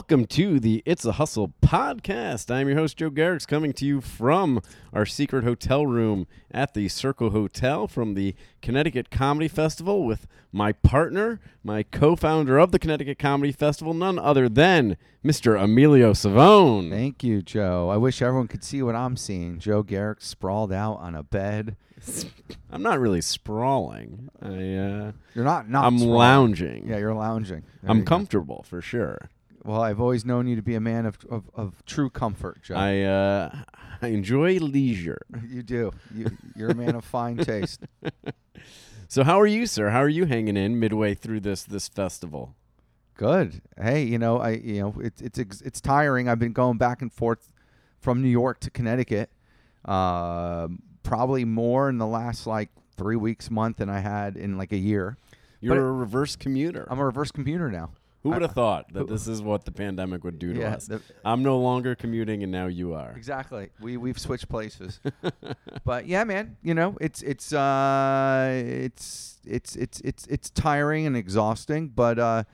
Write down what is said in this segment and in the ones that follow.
Welcome to the It's a Hustle podcast. I'm your host, Joe Garrix, coming to you from our secret hotel room at the Circle Hotel from the Connecticut Comedy Festival with my partner, my co founder of the Connecticut Comedy Festival, none other than Mr. Emilio Savone. Thank you, Joe. I wish everyone could see what I'm seeing. Joe Garrick sprawled out on a bed. I'm not really sprawling. I, uh, You're not not. I'm sprawling. lounging. Yeah, you're lounging. There I'm you comfortable for sure. Well, I've always known you to be a man of of, of true comfort, Joe. I uh, I enjoy leisure. you do. You, you're a man of fine taste. So how are you, sir? How are you hanging in midway through this this festival? Good. Hey, you know, I you know, it's it's it's tiring. I've been going back and forth from New York to Connecticut. Um probably more in the last like three weeks, month than I had in like a year. You're But- a reverse commuter. I'm a reverse commuter now. Who would have thought that this is what the pandemic would do to Yeah, us? the- I'm no longer commuting, and now you are. Exactly. We we've switched places. but yeah, man, you know, it's it's uh it's it's it's it's it's tiring and exhausting, but uh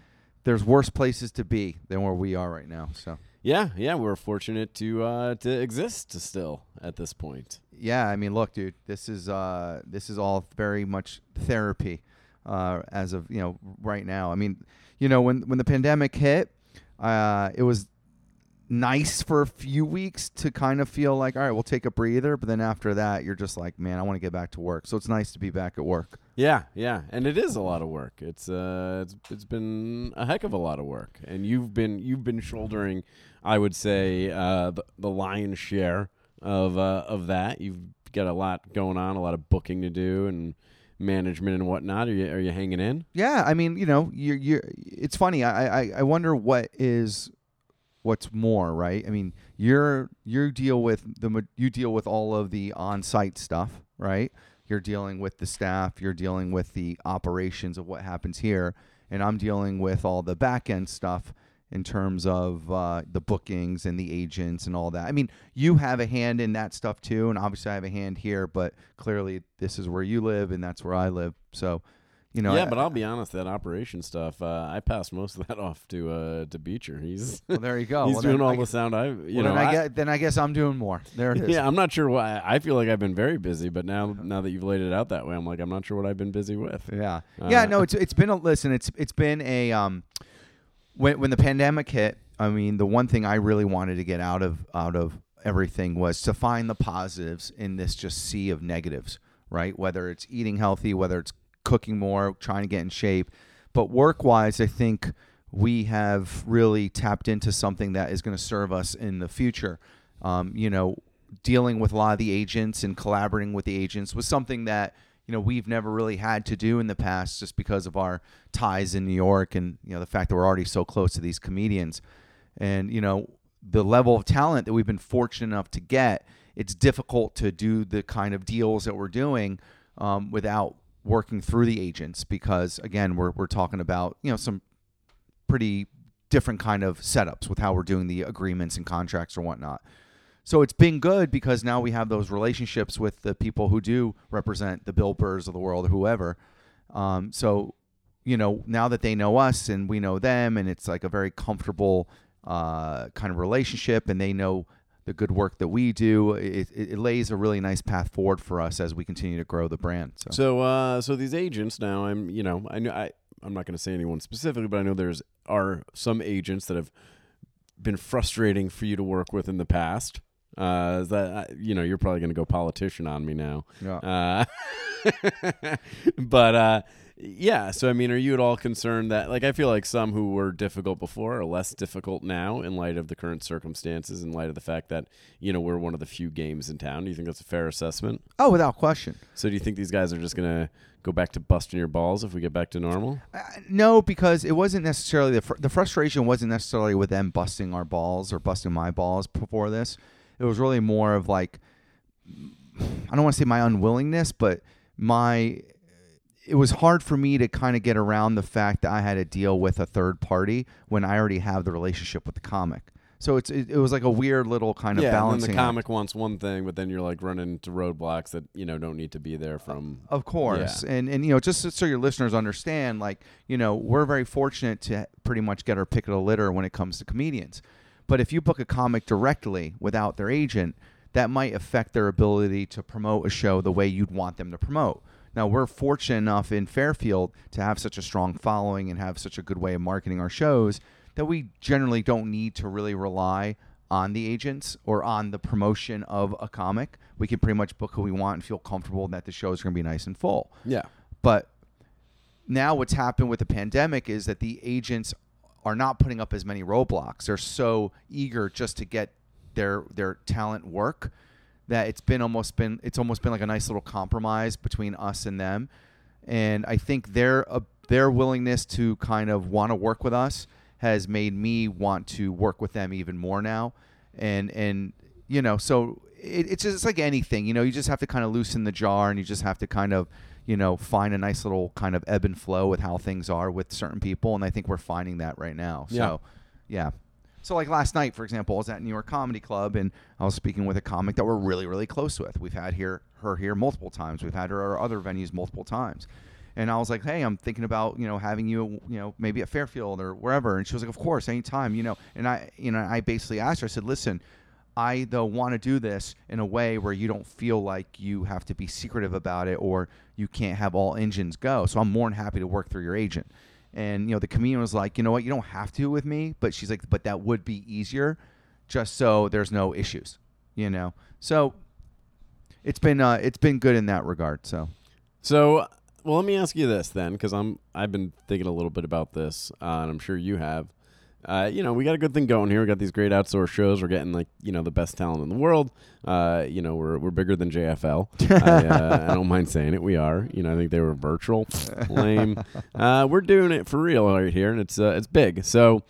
there's worse places to be than where we are right now. So, Yeah, yeah, we're fortunate to uh, to exist still at this point. yeah, I mean, look, dude, this is uh this is all very much therapy uh as of, you know, right now. I mean, you know, when when the pandemic hit, uh it was nice for a few weeks to kind of feel like all right we'll take a breather but then after that you're just like man i want to get back to work so it's nice to be back at work Yeah, yeah, and it is a lot of work. It's uh, it's it's been a heck of a lot of work, and you've been you've been shouldering, I would say, uh, the, the lion's share of uh, of that. You've got a lot going on, a lot of booking to do, and management and whatnot. Are you are you hanging in? yeah i mean you know you're you're it's funny i i i wonder what is what's more right i mean you're you deal with the you deal with all of the on-site stuff right you're dealing with the staff you're dealing with the operations of what happens here and i'm dealing with all the back end stuff in terms of uh, the bookings and the agents and all that i mean you have a hand in that stuff too and obviously i have a hand here but clearly this is where you live and that's where i live so you know yeah, I- but I'll be honest, that operation stuff, uh, I passed most of that off to uh, to Beecher. He's well, there you go he's Well, doing all I the sound. I you well, know then I, I- guess, then I guess I'm doing more. There it is. Yeah, I'm not sure why. I feel like I've been very busy, but now now that you've laid it out that way, I'm like I'm not sure what I've been busy with. Yeah. Uh, yeah, no, it's it's been a listen, it's it's been a um when when the pandemic hit, I mean, the one thing I really wanted to get out of out of everything was to find the positives in this just sea of negatives, right? Whether it's eating healthy, whether it's cooking more, trying to get in shape. But work-wise, I think we have really tapped into something that is going to serve us in the future. Um, you know, dealing with a lot of the agents and collaborating with the agents was something that you know we've never really had to do in the past just because of our ties in New York and you know the fact that we're already so close to these comedians. And you know the level of talent that we've been fortunate enough to get it's difficult to do the kind of deals that we're doing um, without working through the agents because again we're, we're talking about you know some pretty different kind of setups with how we're doing the agreements and contracts or whatnot so it's been good because now we have those relationships with the people who do represent the Bill Burrs of the world or whoever. Um, so, you know, now that they know us and we know them, and it's like a very comfortable uh, kind of relationship, and they know the good work that we do, it, it, lays a really nice path forward for us as we continue to grow the brand. So, So uh, so these agents now, I'm you know I know I I'm not going to say anyone specifically, but I know there's are some agents that have been frustrating for you to work with in the past. Uh, that uh, you know you're probably going to go politician on me now. yeah. Uh, but uh, yeah, so I mean, are you at all concerned that like I feel like some who were difficult before are less difficult now in light of the current circumstances, in light of the fact that you know we're one of the few games in town. Do you think that's a fair assessment? oh, without question. So do you think these guys are just gonna go back to busting your balls if we get back to normal? Uh, no, because it wasn't necessarily the fr- the frustration wasn't necessarily with them busting our balls or busting my balls before this. It was really more of like I don't want to say my unwillingness, but my it was hard for me to kind of get around the fact that I had to deal with a third party when I already have the relationship with the comic. So it's it, it was like a weird little kind of yeah, and balancing. the act. comic wants one thing, but then you're like running into roadblocks that you know don't need to be there from. Of course, and and you know, just so your listeners understand, like you know, we're very fortunate to pretty much get our pick of the litter when it comes to comedians. But if you book a comic directly without their agent, that might affect their ability to promote a show the way you'd want them to promote. Now, we're fortunate enough in Fairfield to have such a strong following and have such a good way of marketing our shows that we generally don't need to really rely on the agents or on the promotion of a comic. We can pretty much book who we want and feel comfortable that the show is going to be nice and full. Yeah, But now what's happened with the pandemic is that the agents are not putting up as many roadblocks. They're so eager just to get their their talent work that it's been almost been it's almost been like a nice little compromise between us and them. And I think their uh, their willingness to kind of want to work with us has made me want to work with them even more now. And and you know, so it, it's just it's like anything, you know, you just have to kind of loosen the jar and you just have to kind of you know, find a nice little kind of ebb and flow with how things are with certain people, and I think we're finding that right now. Yeah. So, yeah. So, like last night, for example, I was at New York Comedy Club, and I was speaking with a comic that we're really, really close with. We've had here her here multiple times. We've had her at other venues multiple times. And I was like, "Hey, I'm thinking about you know having you you know maybe at Fairfield or wherever." And she was like, "Of course, anytime." You know, and I you know I basically asked her. I said, "Listen." I though want to do this in a way where you don't feel like you have to be secretive about it or you can't have all engines go. So I'm more than happy to work through your agent. And you know, the comedian was like, you know what, you don't have to with me, but she's like, but that would be easier, just so there's no issues. You know, so it's been uh, it's been good in that regard. So So, well, let me ask you this then, because I'm I've been thinking a little bit about this, uh, and I'm sure you have. Uh, you know, we got a good thing going here. We got these great outsource shows. We're getting like you know the best talent in the world. Uh, you know, we're we're bigger than JFL. I, uh, I don't mind saying it. We are. You know, I think they were virtual, lame. Uh, we're doing it for real right here, and it's uh, it's big. So.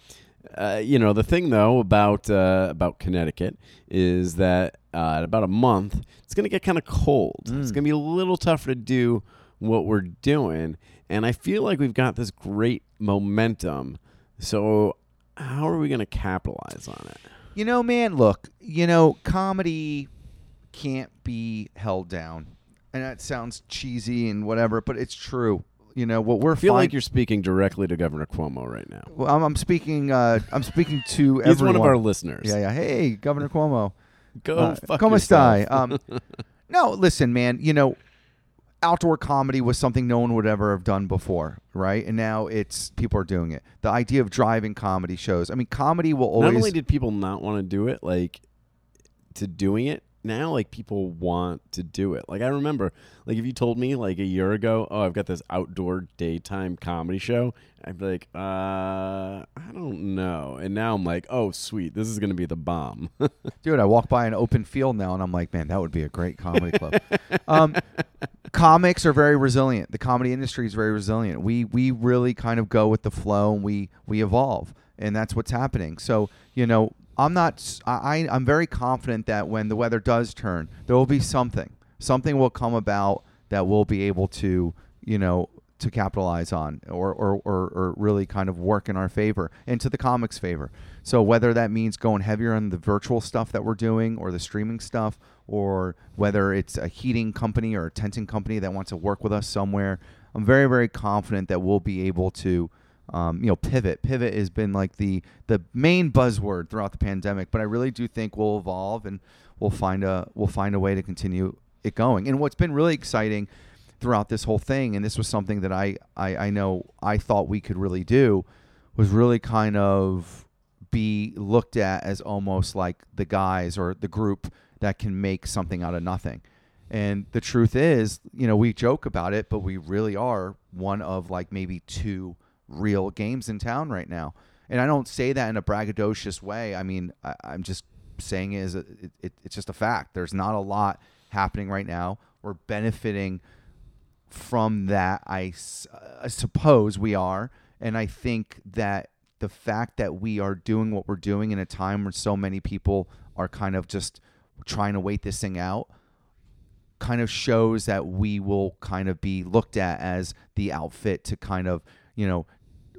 Uh, you know the thing though about uh, about Connecticut is that uh, in about a month it's going to get kind of cold. It's going to be a little tougher to do what we're doing, and I feel like we've got this great momentum. So how are we going to capitalize on it? you know, man, look, you know, comedy can't be held down, and that sounds cheesy and whatever, but it's true. You know what we're I feel find- like you're speaking directly to Governor Cuomo right now. Well, I'm, I'm speaking. Uh, I'm speaking to everyone. He's everyone. one of our listeners. Yeah, yeah. Hey, Governor Cuomo. Go Uh, fuck Cuomo yourself. Um, no, listen, man. You know, outdoor comedy was something no one would ever have done before, right? And now it's people are doing it. The idea of driving comedy shows. I mean, comedy will always. Not only did people not want to do it, like to doing it now, like people want to do it. Like I remember, like if you told me like a year ago, oh, I've got this outdoor daytime comedy show, I'd be like, uh, I don't know. And now I'm like, oh, sweet, this is gonna be the bomb. Dude, I walk by an open field now, and I'm like, man, that would be a great comedy club. um, comics are very resilient. The comedy industry is very resilient. We we really kind of go with the flow, and we we evolve, and that's what's happening. So you know, I'm not. I I'm very confident that when the weather does turn, there will be something. Something will come about that we'll be able to you know to capitalize on or, or, or, or really kind of work in our favor and to the comics favor so whether that means going heavier on the virtual stuff that we're doing or the streaming stuff or whether it's a heating company or a tenting company that wants to work with us somewhere i'm very very confident that we'll be able to um, you know pivot pivot has been like the the main buzzword throughout the pandemic but i really do think we'll evolve and we'll find a we'll find a way to continue it going and what's been really exciting throughout this whole thing, and this was something that I, I, I know I thought we could really do, was really kind of be looked at as almost like the guys or the group that can make something out of nothing. And the truth is, you know, we joke about it, but we really are one of like maybe two real games in town right now. And I don't say that in a braggadocious way. I mean, I, I'm just saying it as a, it, it, it's just a fact. There's not a lot happening right now. We're benefiting from that I, I suppose we are and i think that the fact that we are doing what we're doing in a time where so many people are kind of just trying to wait this thing out kind of shows that we will kind of be looked at as the outfit to kind of you know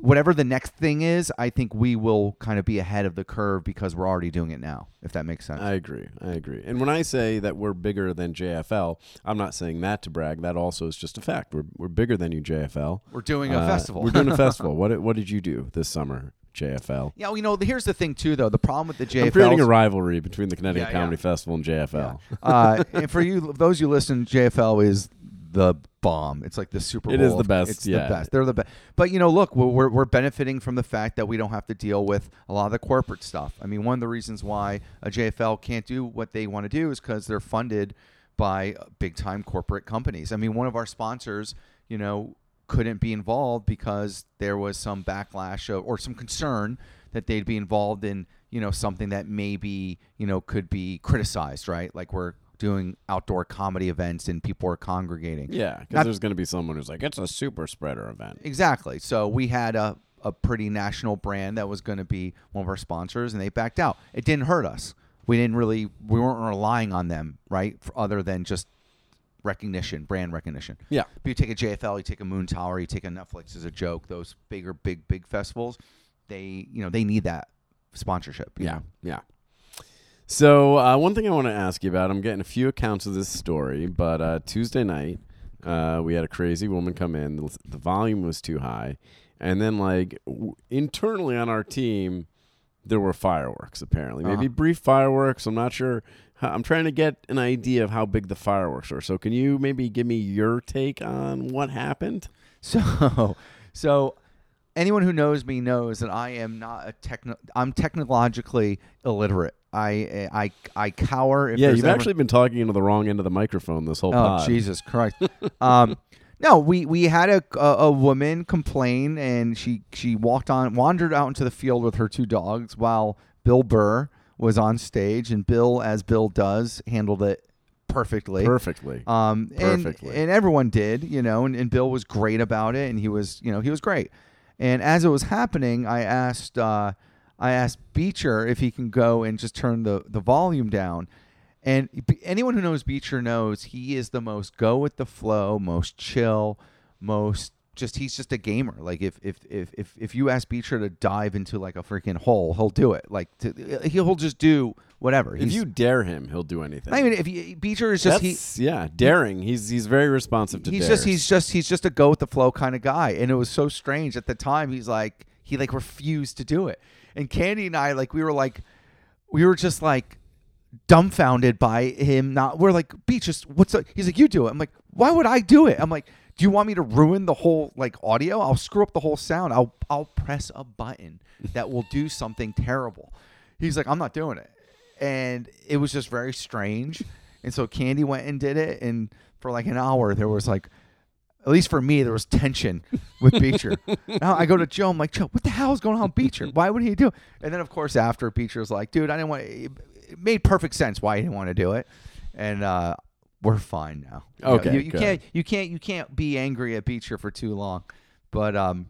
whatever the next thing is, I think we will kind of be ahead of the curve because we're already doing it now. If that makes sense. I agree. I agree. And when I say that we're bigger than JFL, I'm not saying that to brag. That also is just a fact. We're we're bigger than you, JFL. we're doing a Uh, festival. We're doing a festival. What what did you do this summer, JFL? yeah, well, you know, here's the thing too, though. The problem with the JFL. I'm creating a rivalry between the Connecticut Yeah, yeah. Comedy Festival and JFL. uh, and for you, those you listen, JFL is the bomb. It's like the Super Bowl. It is the best, It's yeah. the best. They're the best. But you know, look, we're, we're we're benefiting from the fact that we don't have to deal with a lot of the corporate stuff. I mean, one of the reasons why a JFL can't do what they want to do is because they're funded by big time corporate companies. I mean, one of our sponsors, you know, couldn't be involved because there was some backlash of, or some concern that they'd be involved in, you know, something that maybe, you know, could be criticized, right? Like we're doing outdoor comedy events and people are congregating. Yeah, because there's going to be someone who's like, it's a super spreader event. Exactly. So we had a, a pretty national brand that was going to be one of our sponsors, and they backed out. It didn't hurt us. We didn't really, we weren't relying on them, right? For other than just recognition, brand recognition. Yeah. But you take a JFL, you take a Moontower, you take a Netflix Is a Joke. Those bigger, big, big festivals, they, you know, they need that sponsorship. Yeah, know? yeah. So uh, one thing I want to ask you about, I'm getting a few accounts of this story, but uh, Tuesday night uh, we had a crazy woman come in. The, the volume was too high, and then like w- internally on our team, there were fireworks. Apparently, maybe Uh-huh. brief fireworks. I'm not sure. How, I'm trying to get an idea of how big the fireworks were. So can you maybe give me your take on what happened? So, so anyone who knows me knows that I am not a techno. I'm technologically illiterate. I I I cower. If yeah, you've ever- actually been talking into the wrong end of the microphone this whole Oh pod. Jesus Christ! um, no, we we had a, a a woman complain, and she she walked on wandered out into the field with her two dogs while Bill Burr was on stage, and Bill, as Bill does, handled it perfectly. Perfectly. Um, and, Perfectly. and everyone did, you know, and, and Bill was great about it, and he was, you know, he was great. And as it was happening, I asked, uh, I asked Beecher if he can go and just turn the the volume down. And anyone who knows Beecher knows he is the most go with the flow, most chill, most just he's just a gamer. Like if if if if, if you ask Beecher to dive into like a freaking hole, he'll do it. Like to, uh, he'll just do whatever. if you dare him, he'll do anything. I mean, if you, Beecher is just he, yeah, daring. He's he's very responsive to he's dares. just he's just he's just a go with the flow kind of guy and it was so strange at the time he's like he like refused to do it and candy and i like we were like we were just like dumbfounded by him not we're like beach just what's up? He's like you do it. I'm like why would i do it? I'm like do you want me to ruin the whole like audio? I'll screw up the whole sound. I'll i'll press a button that will do something terrible. He's like i'm not doing it. And it was just very strange. And so candy went and did it. And for like an hour there was like at least for me, there was tension with Beecher. now I go to Joe. I'm like, Joe, what the hell is going on with Beecher? Why would he do? it? And then of course after Beecher was like, dude, I didn't want. It it made perfect sense why he didn't want to do it, and uh, we're fine now. Okay, you, you can't you can't you can't be angry at Beecher for too long, but um,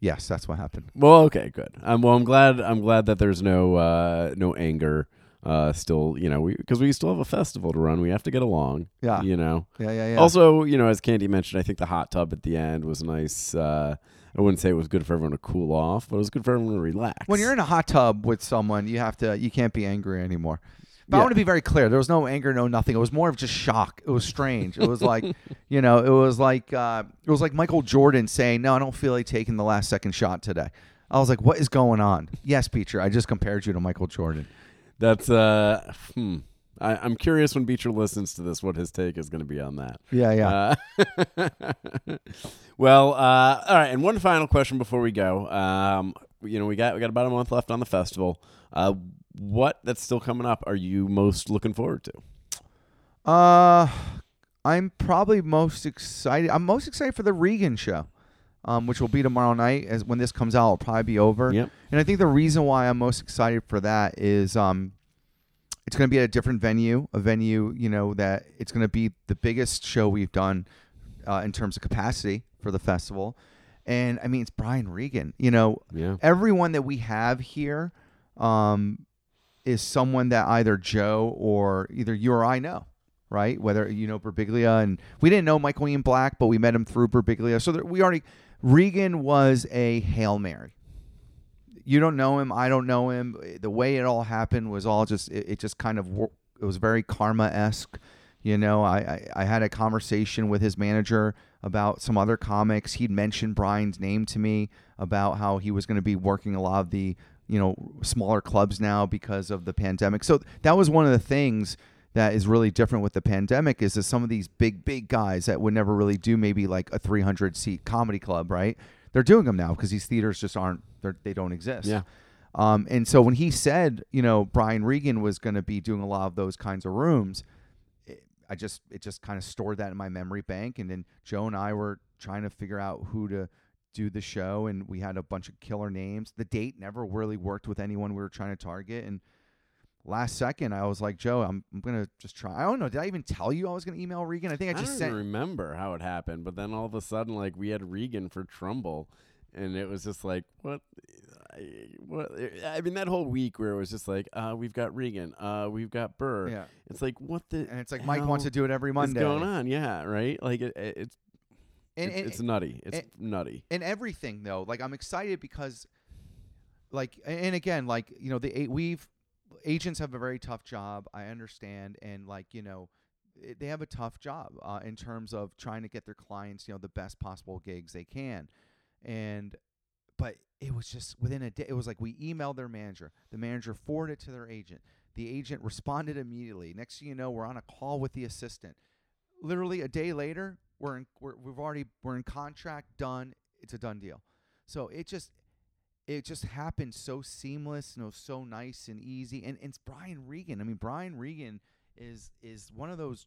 yes, that's what happened. well, okay, good. Um, well, I'm glad. I'm glad that there's no uh, no anger. Uh, still, you know, because we, still have a festival to run. We have to get along. Yeah. You know. Yeah, yeah, yeah. Also, you know, as Candy mentioned, I think the hot tub at the end was nice. Uh, I wouldn't say it was good for everyone to cool off, but it was good for everyone to relax. when you're in a hot tub with someone, you have to you can't be angry anymore. But I want to be very clear. There was no anger, no nothing. It was more of just shock. It was strange. It was like, you know, it was like uh, it was like Michael Jordan saying, "No, I don't feel like taking the last second shot today." I was like, "What is going on?" Yes, Beecher, I just compared you to Michael Jordan. That's uh, hmm. I, I'm curious when Beecher listens to this, what his take is going to be on that. Yeah, yeah. Uh, well, uh, all right, and one final question before we go. Um, you know, we got we got about a month left on the festival. Uh, what that's still coming up are you most looking forward to? Uh, I'm probably most excited. I'm most excited for the Regan show, um, which will be tomorrow night. As when this comes out, it'll probably be over. Yep. And I think the reason why I'm most excited for that is um, it's going to be at a different venue, a venue you know that it's going to be the biggest show we've done uh, in terms of capacity for the festival. And I mean, it's Brian Regan. You know, Yeah. everyone that we have here um, is someone that either Joe or either you or I know. right? Whether you know Birbiglia and we didn't know Michael Ian Black, but we met him through Birbiglia. So there, we already Regan was a hail mary. You don't know him, I don't know him. The way it all happened was all just it, it just kind of it was very karma esque. You know, I, I I had a conversation with his manager about some other comics. He'd mentioned Brian's name to me about how he was going to be working a lot of the you know smaller clubs now because of the pandemic. So that was one of the things that is really different with the pandemic is that some of these big big guys that would never really do maybe like a 300 seat comedy club, right? They're doing them now because these theaters just aren't they're, don't exist. Yeah. Um, and so when he said, you know, Brian Regan was going to be doing a lot of those kinds of rooms, it, I just it just kind of stored that in my memory bank. And then Joe and I were trying to figure out who to do the show, and we had a bunch of killer names. The date never really worked with anyone we were trying to target, and last second I was like, Joe, I'm I'm gonna just try. I don't know. Did I even tell you I was gonna email Regan? I think I I just don't sent. remember how it happened, but then all of a sudden, like we had Regan for Trumbull, and it was just like, what? I, what? I mean, that whole week where it was just like, uh, we've got Regan, uh, we've got Burr. yeah, It's like, what the? and it's like Mike wants to do it every Monday. What's going on? Yeah, right. Like it, it, it's And, it's, and, it's nutty. It's and- nutty. and everything though like i'm excited because like and again like you know the eight we've agents have a very tough job i understand and like you know they have a tough job uh, in terms of trying to get their clients you know the best possible gigs they can. And but it was just within a day it was like we emailed their manager the manager forwarded it to their agent. The agent responded immediately. Next thing you know we're on a call with the assistant. Literally a day later we're in we're, we've already we're in contract done it's a done deal. So it just it just happened so seamless you know so nice and easy and, and it's brian regan i mean brian regan is is one of those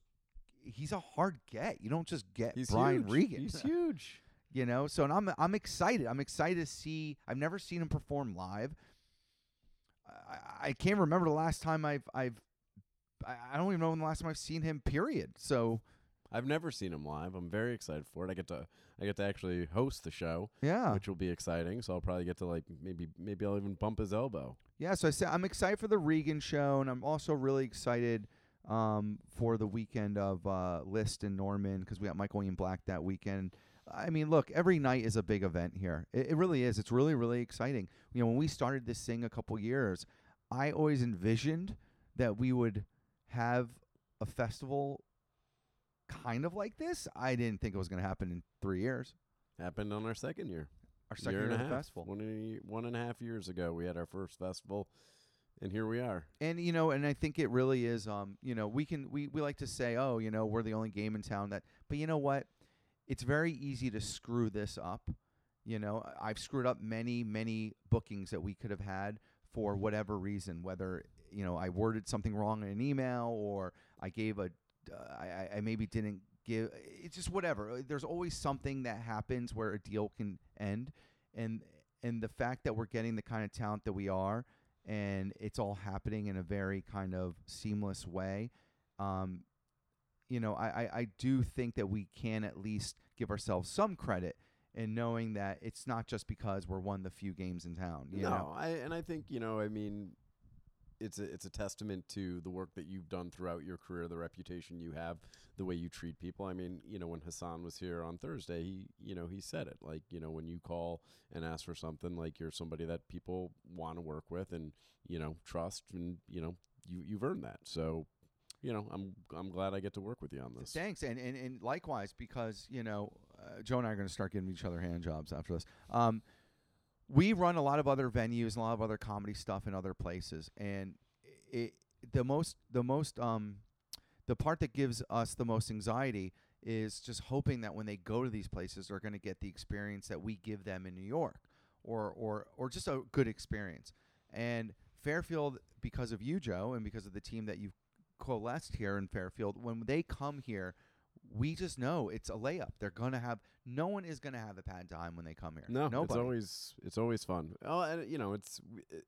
he's a hard get you don't just get He's brian huge. regan He's huge. you know so and i'm i'm excited i'm excited to see i've never seen him perform live i, I can't remember the last time i've i've I don't even know when the last time I've seen him. Period. So I've never seen him live. I'm very excited for it. I get to I get to actually host the show, yeah, which will be exciting. So I'll probably get to like maybe maybe I'll even bump his elbow. yeah. So I said I'm excited for the Regan show, and I'm also really excited um, for the weekend of uh, List and Norman because we got Michael Ian Black that weekend. I mean, look, every night is a big event here. It, it really is. It's really, really exciting. You know, when we started this thing a couple years, I always envisioned that we would have a festival kind of like this. I didn't think it was going to happen in three years. Happened on our second year. Our second year year, and of a half. festival. One and, one and a half years ago, we had our first festival, and here we are. and you know and i think it really is um you know we can we, we like to say oh you know we're the only game in town that but you know what it's very easy to screw this up you know i've screwed up many many bookings that we could have had for whatever reason whether you know i worded something wrong in an email or i gave a I, I- I maybe didn't give it's just whatever Uh, there's always something that happens where a deal can end and and the fact that we're getting the kind of talent that we are and it's all happening in a very kind of seamless way. Um, you know, I, I, I do think that we can at least give ourselves some credit in knowing that it's not just because we're one of the few games in town. You no, know? I and I think you know. I mean, it's a it's a testament to the work that you've done throughout your career, the reputation you have, the way you treat people. I mean, you know, when Hassan was here on Thursday, he you know he said it like you know when you call and ask for something, like you're somebody that people want to work with and you know trust, and you know you you've earned that. So. You know, I'm I'm glad I get to work with you on this. Thanks, and, and and likewise because you know uh, Joe and I are going to start giving each other hand jobs after this. Um, we run a lot of other venues, a lot of other comedy stuff in other places, and it the most the most um the part that gives us the most anxiety is just hoping that when they go to these places, they're going to get the experience that we give them in New York, or or or just a good experience. And Fairfield, because of you, Joe, and because of the team that you've coalesced here in Fairfield, when they come here, we just know it's a layup. They're gonna have no one is gonna have a bad time when they come here. No, nobody. it's always it's always fun. Oh, and you know, it's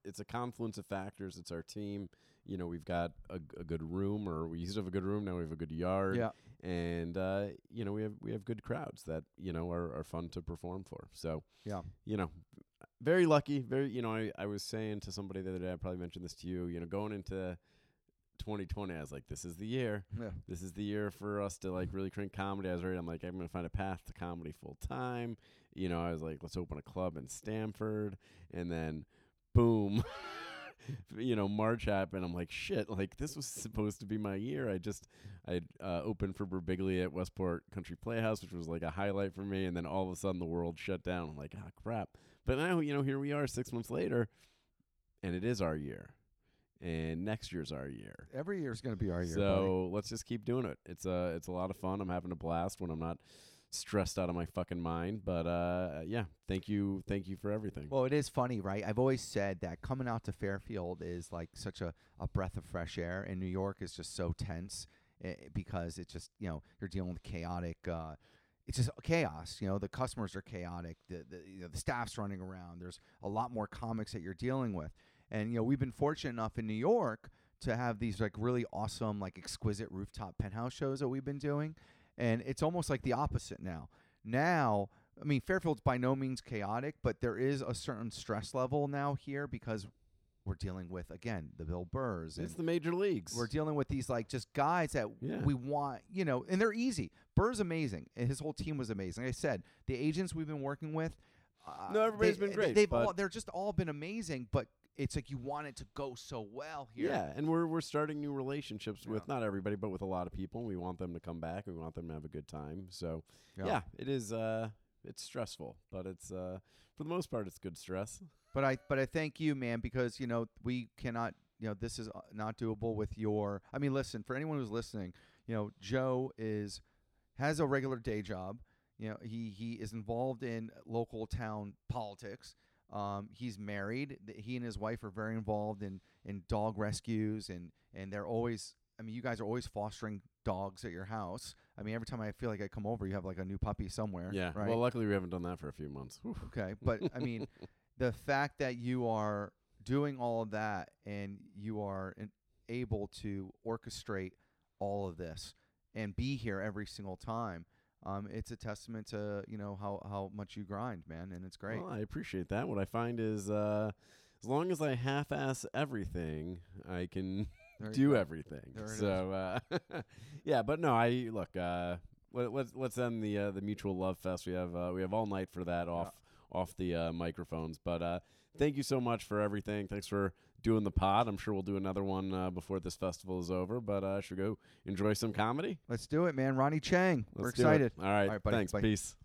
it's a confluence of factors. It's our team. You know, we've got a, g- a good room, or we used to have a good room. Now we have a good yard. yeah. and uh, you know, we have we have good crowds that you know are, are fun to perform for. So Yeah. you know, very lucky. Very you know, I I was saying to somebody the other day. I probably mentioned this to you. You know, going into 2020, I was like, this is the year. Yeah. This is the year for us to like really crank comedy. I was ready. I'm like, I'm gonna find a path to comedy full time. You know, I was like, let's open a club in Stamford, and then, boom. you know, March happened. I'm like, shit. Like this was supposed to be my year. I just, I uh, opened for Birbiglia at Westport Country Playhouse, which was like a highlight for me. And then all of a sudden, the world shut down. I'm like, ah, crap. But now, you know, here we are, six months later, and it is our year, and next year's our year. Every year is going to be our year. So let's just keep doing it. It's a it's a lot of fun. I'm having a blast when I'm not stressed out of my fucking mind. But uh, yeah, thank you, thank you for everything. Well, it is funny, right? I've always said that coming out to Fairfield is like such a, a breath of fresh air, and New York is just so tense eh, because it's just you know you're dealing with chaotic. Uh, it's just chaos. You know, the customers are chaotic. The the, you know, the staff's running around. There's a lot more comics that you're dealing with, and you know we've been fortunate enough in New York to have these like really awesome, like exquisite rooftop penthouse shows that we've been doing, and it's almost like the opposite now. Now, I mean, Fairfield's by no means chaotic, but there is a certain stress level now here because we're dealing with again the Bill Burrs it's the major leagues. we're dealing with these like just guys that Yeah. we want, you know, and they're easy. Burr's amazing, and his whole team was amazing. Like I said the agents we've been working with. Uh, No, everybody's they- been great, They've but- all they're just all been amazing, but it's like you want it to go so well here. yeah, and we're we're starting new relationships with Yeah. not everybody, but with a lot of people. We want them to come back. We want them to have a good time. So Yeah. yeah, it is. Uh, it's stressful, but it's uh, for the most part, it's good stress. But I but I thank you, man, because you know we cannot. You know this is uh, not doable with your. I mean, listen for anyone who's listening. You know, Joe is has a regular day job. You know, he he is involved in local town politics. Um, he's married. He and his wife are very involved in in dog rescues, and and they're always. I mean, you guys are always fostering dogs at your house. I mean, every time I feel like I come over, you have like a new puppy somewhere. Yeah. Right. Well, luckily we haven't done that for a few months. Whew. Okay, but I mean, the fact that you are doing all of that and you are able to orchestrate all of this and be here every single time, um, it's a testament to you know how how much you grind, man, and it's great. Well, I appreciate that. What I find is, uh, as long as I half-ass everything, I can do go. everything. So, uh, yeah, but no, I look. Uh, let, let's let's end the uh, the mutual love fest. We have uh, we have all night for that off off the uh, microphones. But uh, thank you so much for everything. Thanks for doing the pod. I'm sure we'll do another one uh, before this festival is over. But uh, should go enjoy some comedy. Let's do it, man. Ronny Chieng, we're Let's it. excited. All right, All right, buddy. thanks. Bye. Peace.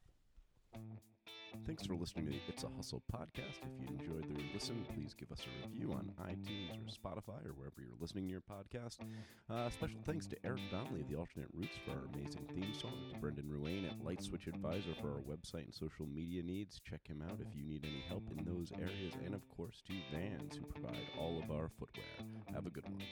Thanks for listening to the It's a Hustle podcast. If you enjoyed the listen, please give us a review on iTunes or Spotify or wherever you're listening to your podcast. Uh, special thanks to Eric Donnelly of the Alternate Roots for our amazing theme song, to Brendan Ruane at Light Switch Advisor for our website and social media needs. Check him out if you need any help in those areas, and of course to Vans who provide all of our footwear. Have a good one.